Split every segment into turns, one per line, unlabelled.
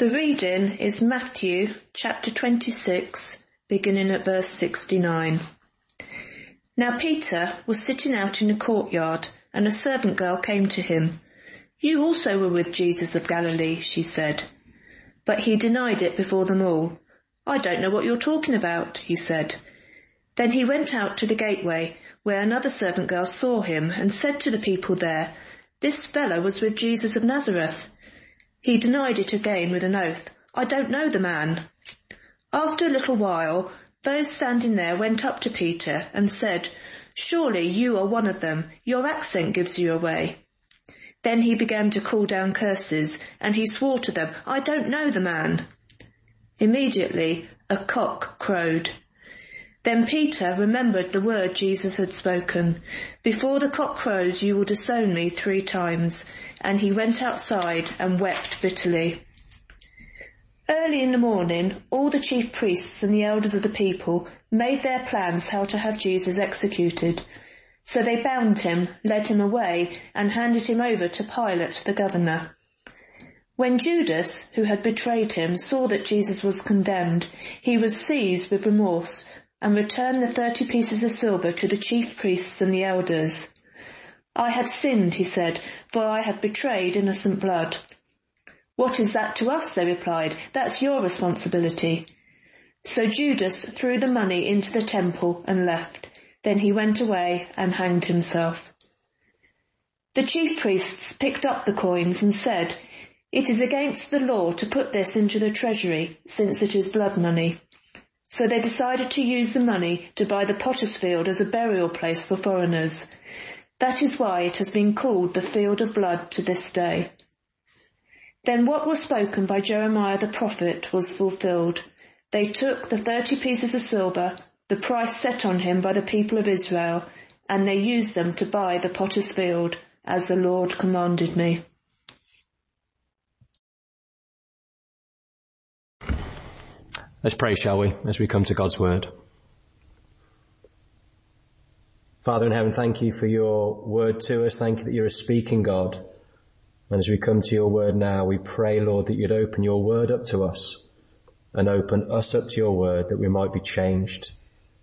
The reading is Matthew chapter 26, beginning at verse 69. Now Peter was sitting out in the courtyard and a servant girl came to him. You also were with Jesus of Galilee, she said. But he denied it before them all. I don't know what you're talking about, he said. Then he went out to the gateway where another servant girl saw him and said to the people there, This fellow was with Jesus of Nazareth. He denied it again with an oath. I don't know the man. After a little while, those standing there went up to Peter and said, Surely you are one of them. Your accent gives you away. Then he began to call down curses, and he swore to them, I don't know the man. Immediately a cock crowed. Then Peter remembered the word Jesus had spoken, Before the cock crows you will disown me three times. And he went outside and wept bitterly. Early in the morning, all the chief priests and the elders of the people made their plans how to have Jesus executed. So they bound him, led him away, and handed him over to Pilate the governor. When Judas, who had betrayed him, saw that Jesus was condemned, he was seized with remorse and returned the thirty pieces of silver to the chief priests and the elders. I have sinned, he said, for I have betrayed innocent blood. What is that to us? They replied. That's your responsibility. So Judas threw the money into the temple and left. Then he went away and hanged himself. The chief priests picked up the coins and said, It is against the law to put this into the treasury, since it is blood money. So they decided to use the money to buy the potter's field as a burial place for foreigners. That is why it has been called the field of blood to this day. Then what was spoken by Jeremiah the prophet was fulfilled. They took the thirty pieces of silver, the price set on him by the people of Israel, and they used them to buy the potter's field, as the Lord commanded me.
Let's pray, shall we, as we come to God's word. Father in heaven, thank you for your word to us. Thank you that you're a speaking God. And as we come to your word now, we pray, Lord, that you'd open your word up to us and open us up to your word that we might be changed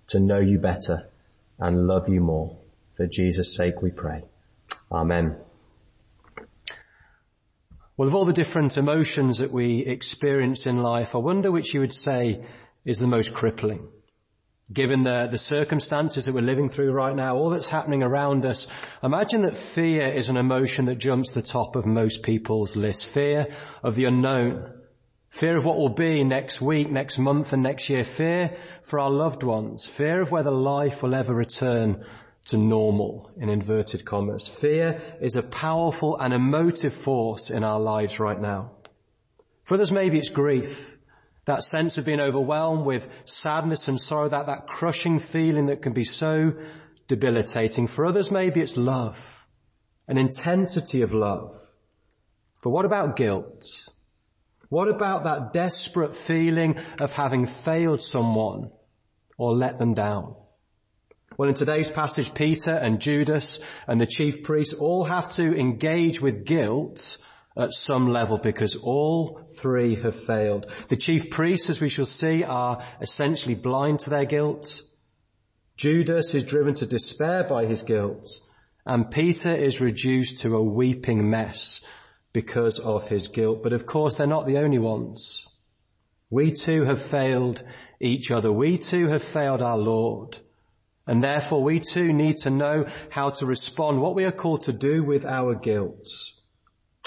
to know you better and love you more. For Jesus' sake we pray. Amen. Well, of all the different emotions that we experience in life, I wonder which you would say is the most crippling. Given the, the circumstances that we're living through right now, all that's happening around us, imagine that fear is an emotion that jumps the top of most people's list. Fear of the unknown. Fear of what will be next week, next month and next year. Fear for our loved ones. Fear of whether life will ever return to normal in inverted commas. Fear is a powerful and emotive force in our lives right now. For others maybe it's grief. That sense of being overwhelmed with sadness and sorrow, that, that crushing feeling that can be so debilitating. For others maybe it's love, an intensity of love. But what about guilt? What about that desperate feeling of having failed someone or let them down? Well, in today's passage, Peter and Judas and the chief priests all have to engage with guilt at some level because all three have failed. The chief priests, as we shall see, are essentially blind to their guilt. Judas is driven to despair by his guilt and Peter is reduced to a weeping mess because of his guilt. But of course, they're not the only ones. We too have failed each other. We too have failed our Lord. And therefore we too need to know how to respond, what we are called to do with our guilt.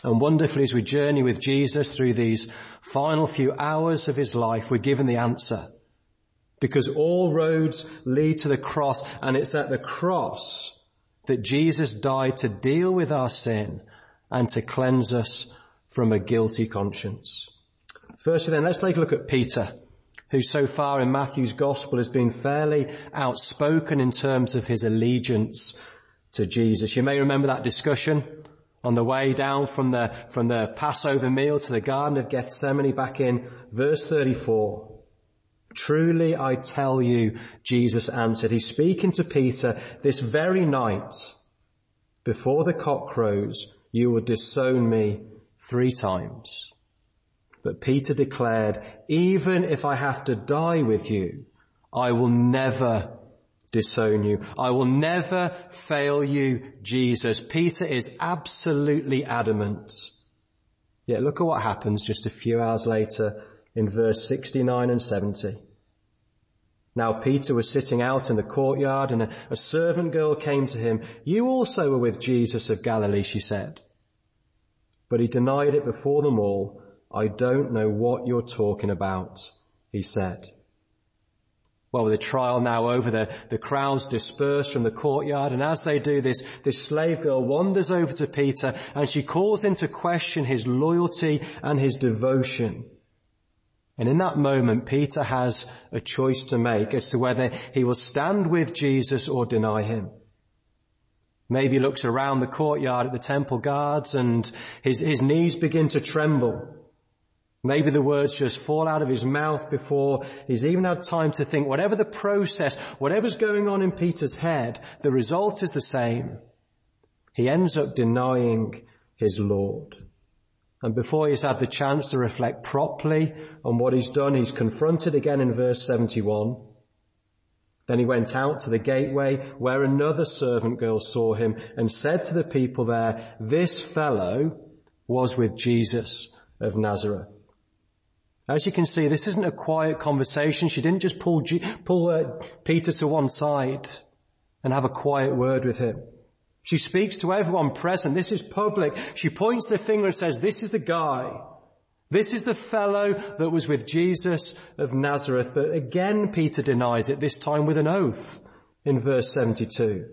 And wonderfully as we journey with Jesus through these final few hours of his life, we're given the answer. Because all roads lead to the cross and it's at the cross that Jesus died to deal with our sin and to cleanse us from a guilty conscience. Firstly then, let's take a look at Peter who so far in Matthew's gospel has been fairly outspoken in terms of his allegiance to Jesus. You may remember that discussion on the way down from the, from the Passover meal to the Garden of Gethsemane back in verse 34. Truly I tell you, Jesus answered, he's speaking to Peter, this very night, before the cock crows, you will disown me three times. But Peter declared, even if I have to die with you, I will never disown you. I will never fail you, Jesus. Peter is absolutely adamant. Yet look at what happens just a few hours later in verse 69 and 70. Now Peter was sitting out in the courtyard and a, a, servant girl came to him. You also were with Jesus of Galilee, she said. But he denied it before them all. I don't know what you're talking about, he said. Well, with the trial now over, the, the crowds disperse from the courtyard, and as they do this, this slave girl wanders over to Peter, and she calls into question his loyalty and his devotion. And in that moment, Peter has a choice to make as to whether he will stand with Jesus or deny him. Maybe he looks around the courtyard at the temple guards and his, his knees begin to tremble. Maybe the words just fall out of his mouth before he's even had time to think. Whatever the process, whatever's going on in Peter's head, the result is the same. He ends up denying his Lord. And before he's had the chance to reflect properly on what he's done, he's confronted again in verse 71. Then he went out to the gateway where another servant girl saw him and said to the people there, this fellow was with Jesus of Nazareth. As you can see, this isn't a quiet conversation. She didn't just pull, G- pull uh, Peter to one side and have a quiet word with him. She speaks to everyone present. This is public. She points the finger and says, this is the guy. This is the fellow that was with Jesus of Nazareth. But again, Peter denies it, this time with an oath in verse 72.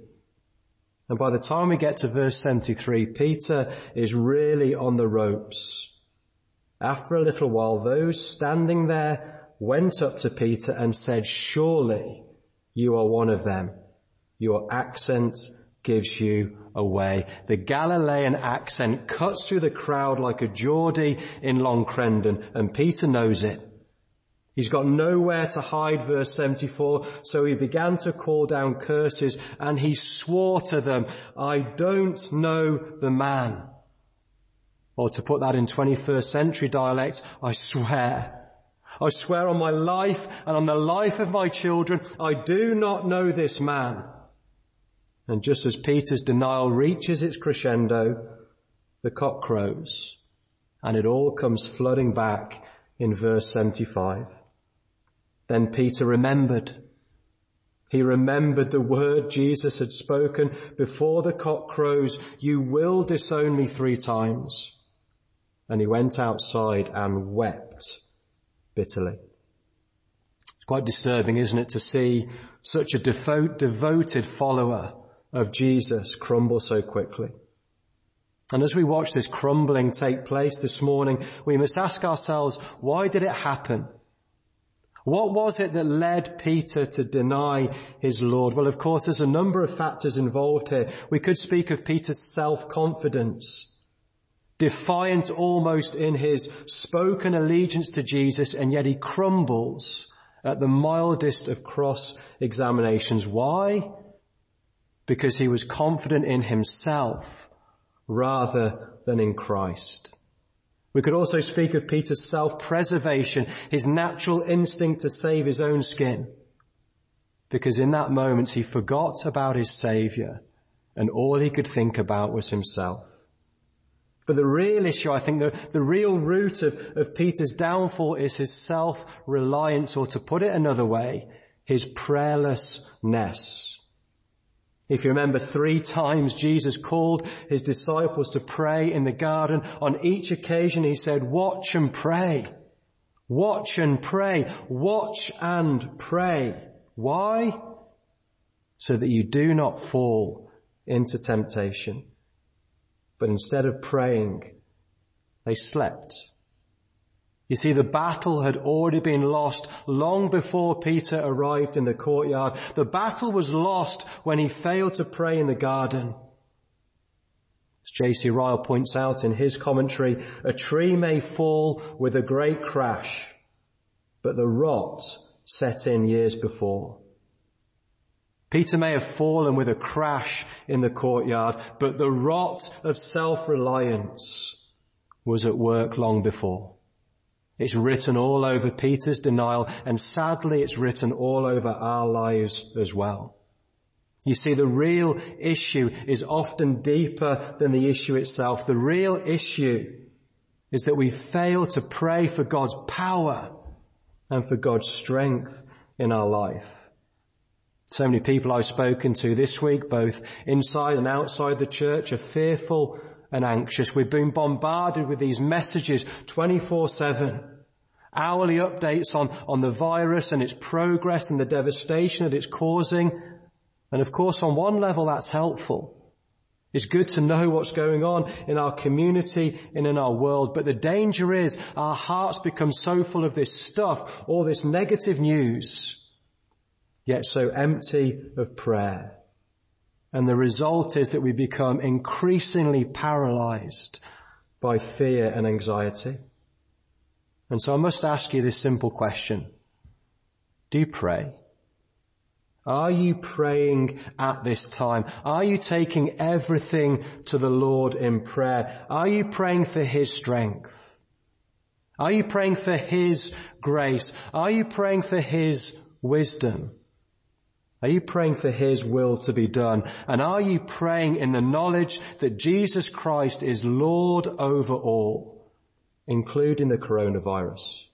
And by the time we get to verse 73, Peter is really on the ropes. After a little while, those standing there went up to Peter and said, surely you are one of them. Your accent gives you away. The Galilean accent cuts through the crowd like a Geordie in Long Crendon and Peter knows it. He's got nowhere to hide, verse 74, so he began to call down curses and he swore to them, I don't know the man. Or to put that in 21st century dialect, I swear. I swear on my life and on the life of my children, I do not know this man. And just as Peter's denial reaches its crescendo, the cock crows and it all comes flooding back in verse 75. Then Peter remembered. He remembered the word Jesus had spoken before the cock crows, you will disown me three times. And he went outside and wept bitterly. It's quite disturbing, isn't it, to see such a devote, devoted follower of Jesus crumble so quickly. And as we watch this crumbling take place this morning, we must ask ourselves, why did it happen? What was it that led Peter to deny his Lord? Well, of course, there's a number of factors involved here. We could speak of Peter's self-confidence defiant almost in his spoken allegiance to Jesus, and yet he crumbles at the mildest of cross examinations. Why? Because he was confident in himself rather than in Christ. We could also speak of Peter's self-preservation, his natural instinct to save his own skin. Because in that moment he forgot about his Saviour and all he could think about was himself. But the real issue, I think, the, the real root of, of Peter's downfall is his self-reliance, or to put it another way, his prayerlessness. If you remember three times Jesus called his disciples to pray in the garden. On each occasion he said, watch and pray. Watch and pray. Watch and pray. Why? So that you do not fall into temptation. But instead of praying, they slept. You see, the battle had already been lost long before Peter arrived in the courtyard. The battle was lost when he failed to pray in the garden. As J.C. Ryle points out in his commentary, a tree may fall with a great crash, but the rot set in years before. Peter may have fallen with a crash in the courtyard, but the rot of self-reliance was at work long before. It's written all over Peter's denial and sadly it's written all over our lives as well. You see, the real issue is often deeper than the issue itself. The real issue is that we fail to pray for God's power and for God's strength in our life. So many people I've spoken to this week, both inside and outside the church, are fearful and anxious. We've been bombarded with these messages 24-7. Hourly updates on, on the virus and its progress and the devastation that it's causing. And of course, on one level, that's helpful. It's good to know what's going on in our community and in our world, but the danger is our hearts become so full of this stuff, all this negative news, yet so empty of prayer. And the result is that we become increasingly paralyzed by fear and anxiety. And so I must ask you this simple question. Do you pray? Are you praying at this time? Are you taking everything to the Lord in prayer? Are you praying for His strength? Are you praying for His grace? Are you praying for His wisdom? Are you praying for His will to be done? And are you praying in the knowledge that Jesus Christ is Lord over all, including the coronavirus?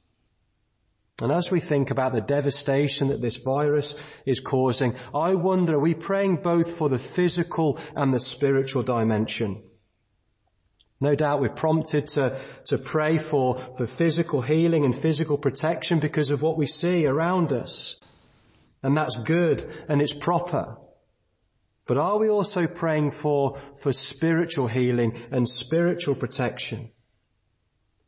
And as we think about the devastation that this virus is causing, I wonder, are we praying both for the physical and the spiritual dimension? No doubt we're prompted to, to pray for, for physical healing and physical protection because of what we see around us. And that's good and it's proper. But are we also praying for, for spiritual healing and spiritual protection?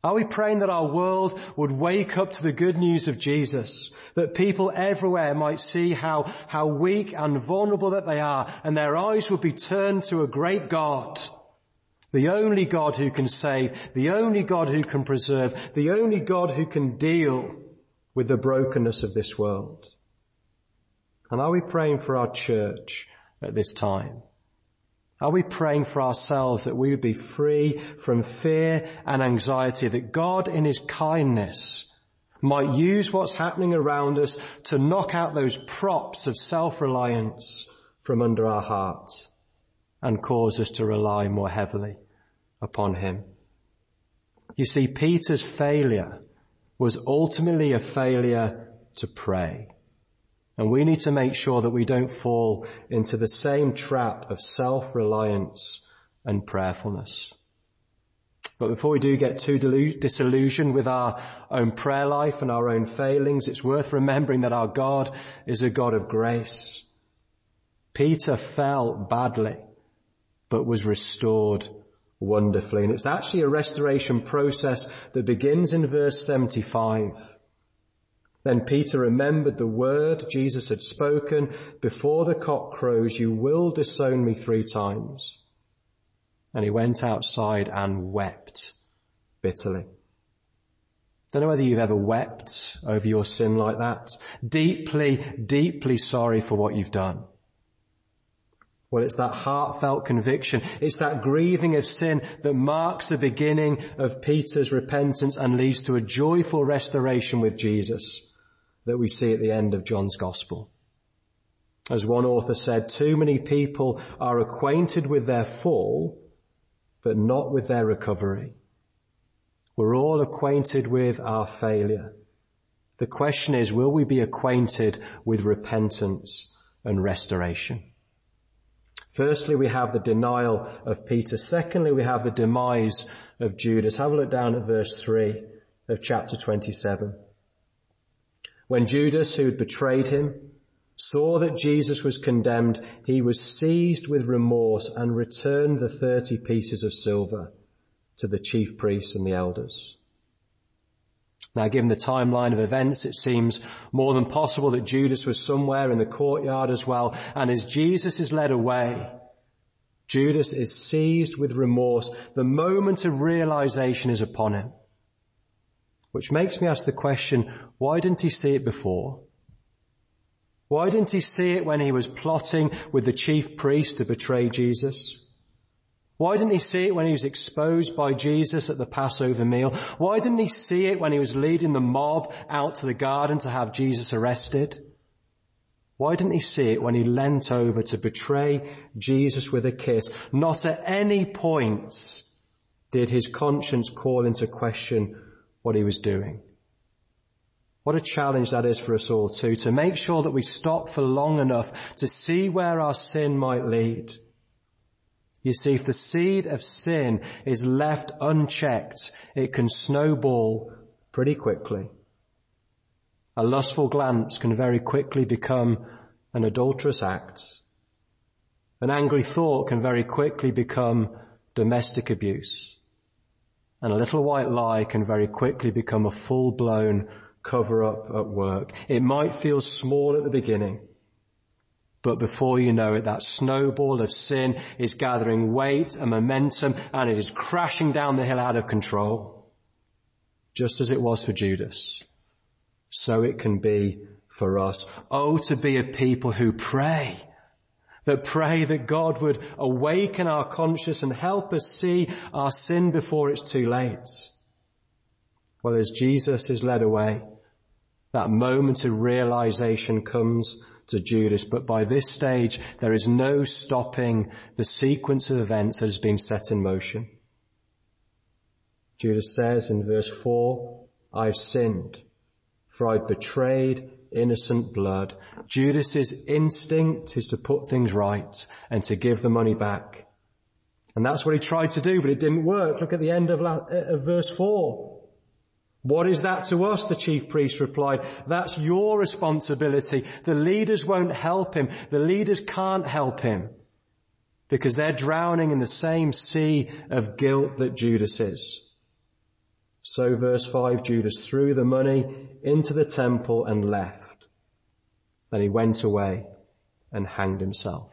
Are we praying that our world would wake up to the good news of Jesus? That people everywhere might see how, how weak and vulnerable that they are and their eyes would be turned to a great God. The only God who can save, the only God who can preserve, the only God who can deal with the brokenness of this world. And are we praying for our church at this time? Are we praying for ourselves that we would be free from fear and anxiety, that God in His kindness might use what's happening around us to knock out those props of self-reliance from under our hearts and cause us to rely more heavily upon Him? You see, Peter's failure was ultimately a failure to pray. And we need to make sure that we don't fall into the same trap of self-reliance and prayerfulness. But before we do get too disillusioned with our own prayer life and our own failings, it's worth remembering that our God is a God of grace. Peter fell badly, but was restored wonderfully. And it's actually a restoration process that begins in verse 75. Then Peter remembered the word Jesus had spoken, before the cock crows, you will disown me three times. And he went outside and wept bitterly. Don't know whether you've ever wept over your sin like that. Deeply, deeply sorry for what you've done. Well, it's that heartfelt conviction. It's that grieving of sin that marks the beginning of Peter's repentance and leads to a joyful restoration with Jesus that we see at the end of John's Gospel. As one author said, too many people are acquainted with their fall, but not with their recovery. We're all acquainted with our failure. The question is, will we be acquainted with repentance and restoration? Firstly, we have the denial of Peter. Secondly, we have the demise of Judas. Have a look down at verse 3 of chapter 27. When Judas, who had betrayed him, saw that Jesus was condemned, he was seized with remorse and returned the 30 pieces of silver to the chief priests and the elders. Now given the timeline of events, it seems more than possible that Judas was somewhere in the courtyard as well. And as Jesus is led away, Judas is seized with remorse. The moment of realization is upon him. Which makes me ask the question, why didn't he see it before? Why didn't he see it when he was plotting with the chief priest to betray Jesus? Why didn't he see it when he was exposed by Jesus at the Passover meal? Why didn't he see it when he was leading the mob out to the garden to have Jesus arrested? Why didn't he see it when he leant over to betray Jesus with a kiss? Not at any point did his conscience call into question what he was doing. What a challenge that is for us all too, to make sure that we stop for long enough to see where our sin might lead you see, if the seed of sin is left unchecked, it can snowball pretty quickly. A lustful glance can very quickly become an adulterous act. An angry thought can very quickly become domestic abuse. And a little white lie can very quickly become a full-blown cover-up at work. It might feel small at the beginning, but before you know it, that snowball of sin is gathering weight and momentum and it is crashing down the hill out of control. Just as it was for Judas. So it can be for us. Oh, to be a people who pray. That pray that God would awaken our conscience and help us see our sin before it's too late. Well, as Jesus is led away, that moment of realization comes to Judas, but by this stage there is no stopping the sequence of events that has been set in motion. Judas says in verse 4, I've sinned, for I've betrayed innocent blood. Judas's instinct is to put things right and to give the money back. And that's what he tried to do, but it didn't work. Look at the end of, uh, of verse 4. What is that to us? The chief priest replied. That's your responsibility. The leaders won't help him. The leaders can't help him because they're drowning in the same sea of guilt that Judas is. So verse 5, Judas threw the money into the temple and left. Then he went away and hanged himself.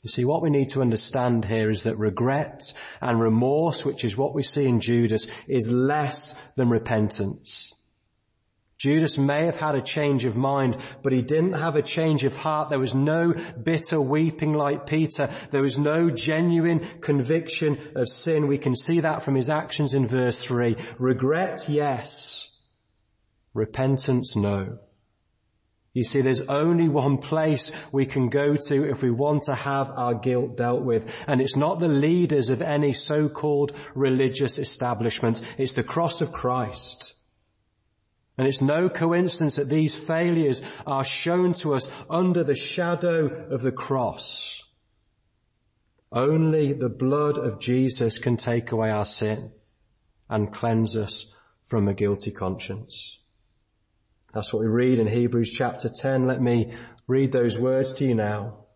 You see, what we need to understand here is that regret and remorse, which is what we see in Judas, is less than repentance. Judas may have had a change of mind, but he didn't have a change of heart. There was no bitter weeping like Peter. There was no genuine conviction of sin. We can see that from his actions in verse three. Regret, yes. Repentance, no. You see, there's only one place we can go to if we want to have our guilt dealt with. And it's not the leaders of any so-called religious establishment. It's the cross of Christ. And it's no coincidence that these failures are shown to us under the shadow of the cross. Only the blood of Jesus can take away our sin and cleanse us from a guilty conscience. That's what we read in Hebrews chapter 10. Let me read those words to you now.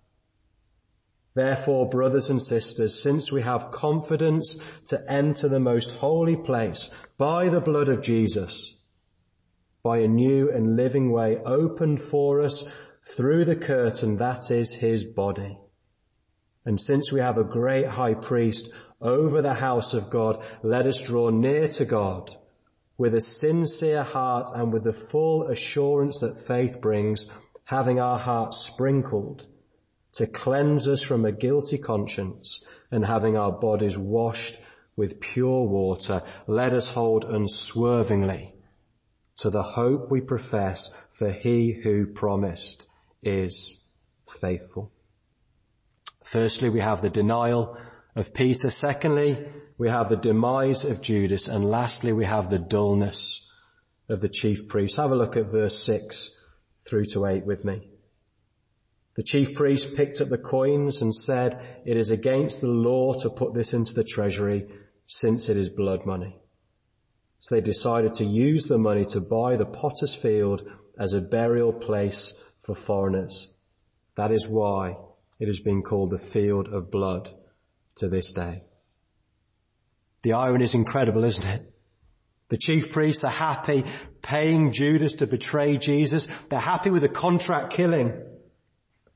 Therefore, brothers and sisters, since we have confidence to enter the most holy place by the blood of Jesus, by a new and living way opened for us through the curtain that is his body. And since we have a great high priest over the house of God, let us draw near to God with a sincere heart and with the full assurance that faith brings, having our hearts sprinkled to cleanse us from a guilty conscience and having our bodies washed with pure water, let us hold unswervingly to the hope we profess for he who promised is faithful. Firstly, we have the denial of Peter. Secondly, we have the demise of Judas, and lastly we have the dullness of the chief priests. Have a look at verse 6 through to 8 with me. The chief priest picked up the coins and said, it is against the law to put this into the treasury since it is blood money. So they decided to use the money to buy the potter's field as a burial place for foreigners. That is why it has been called the field of blood to this day. The irony is incredible, isn't it? The chief priests are happy paying Judas to betray Jesus. They're happy with the contract killing.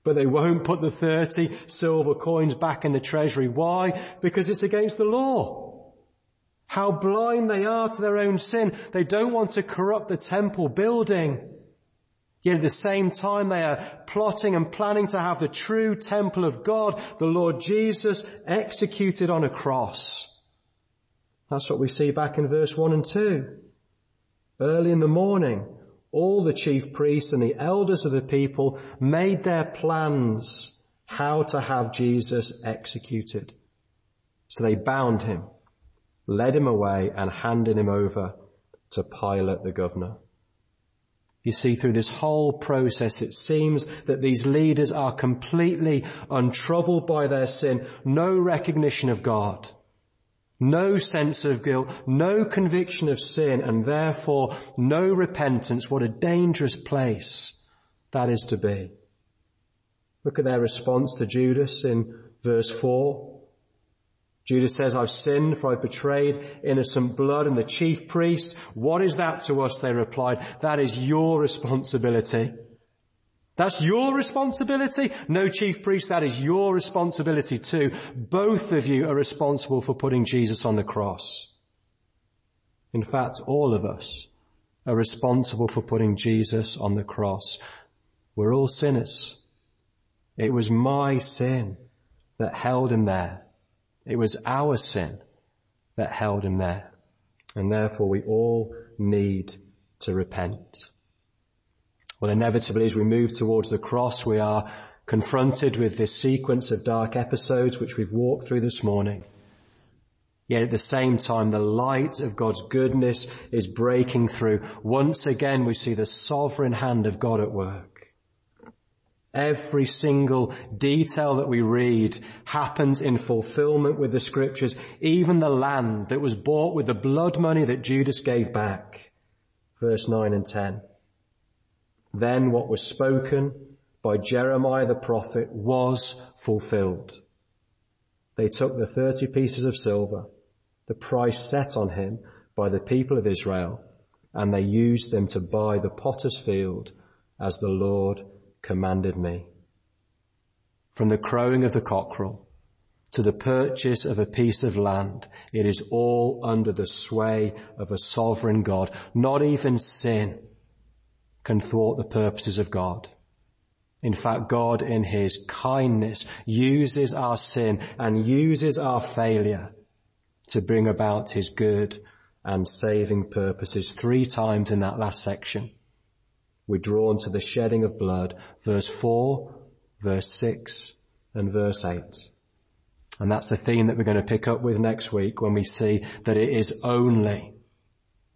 But they won't put the 30 silver coins back in the treasury. Why? Because it's against the law. How blind they are to their own sin. They don't want to corrupt the temple building. Yet at the same time they are plotting and planning to have the true temple of God, the Lord Jesus, executed on a cross. That's what we see back in verse 1 and 2. Early in the morning, all the chief priests and the elders of the people made their plans how to have Jesus executed. So they bound him, led him away and handed him over to Pilate the governor. You see, through this whole process, it seems that these leaders are completely untroubled by their sin, no recognition of God, no sense of guilt, no conviction of sin, and therefore no repentance. What a dangerous place that is to be. Look at their response to Judas in verse 4. Judas says, I've sinned for I've betrayed innocent blood and the chief priest. What is that to us? They replied, that is your responsibility. That's your responsibility? No chief priest, that is your responsibility too. Both of you are responsible for putting Jesus on the cross. In fact, all of us are responsible for putting Jesus on the cross. We're all sinners. It was my sin that held him there. It was our sin that held him there. And therefore we all need to repent. Well, inevitably as we move towards the cross, we are confronted with this sequence of dark episodes which we've walked through this morning. Yet at the same time, the light of God's goodness is breaking through. Once again, we see the sovereign hand of God at work. Every single detail that we read happens in fulfillment with the scriptures, even the land that was bought with the blood money that Judas gave back. Verse 9 and 10. Then what was spoken by Jeremiah the prophet was fulfilled. They took the 30 pieces of silver, the price set on him by the people of Israel, and they used them to buy the potter's field as the Lord commanded me. From the crowing of the cockerel to the purchase of a piece of land, it is all under the sway of a sovereign God. Not even sin can thwart the purposes of God. In fact, God in His kindness uses our sin and uses our failure to bring about His good and saving purposes three times in that last section. We're drawn to the shedding of blood. Verse 4, verse 6, and verse 8. And that's the theme that we're going to pick up with next week when we see that it is only,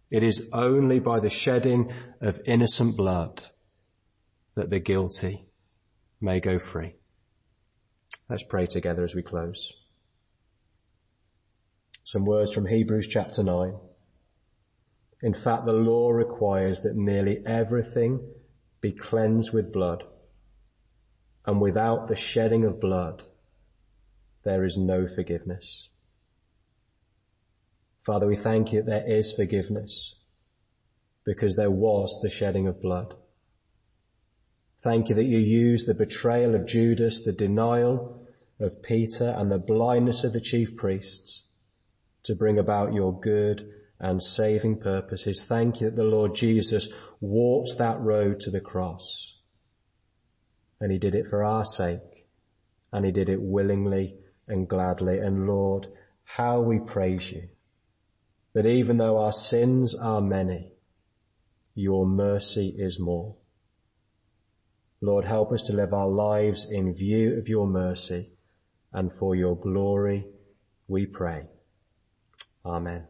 it is only by the shedding of innocent blood that the guilty may go free. Let's pray together as we close. Some words from Hebrews chapter 9. In fact, the law requires that nearly everything be cleansed with blood. And without the shedding of blood, there is no forgiveness. Father, we thank you that there is forgiveness because there was the shedding of blood. Thank you that you used the betrayal of Judas, the denial of Peter and the blindness of the chief priests to bring about your good and saving purposes. Thank you that the Lord Jesus walked that road to the cross. And he did it for our sake. And he did it willingly and gladly. And Lord, how we praise you that even though our sins are many, your mercy is more. Lord, help us to live our lives in view of your mercy and for your glory, we pray. Amen.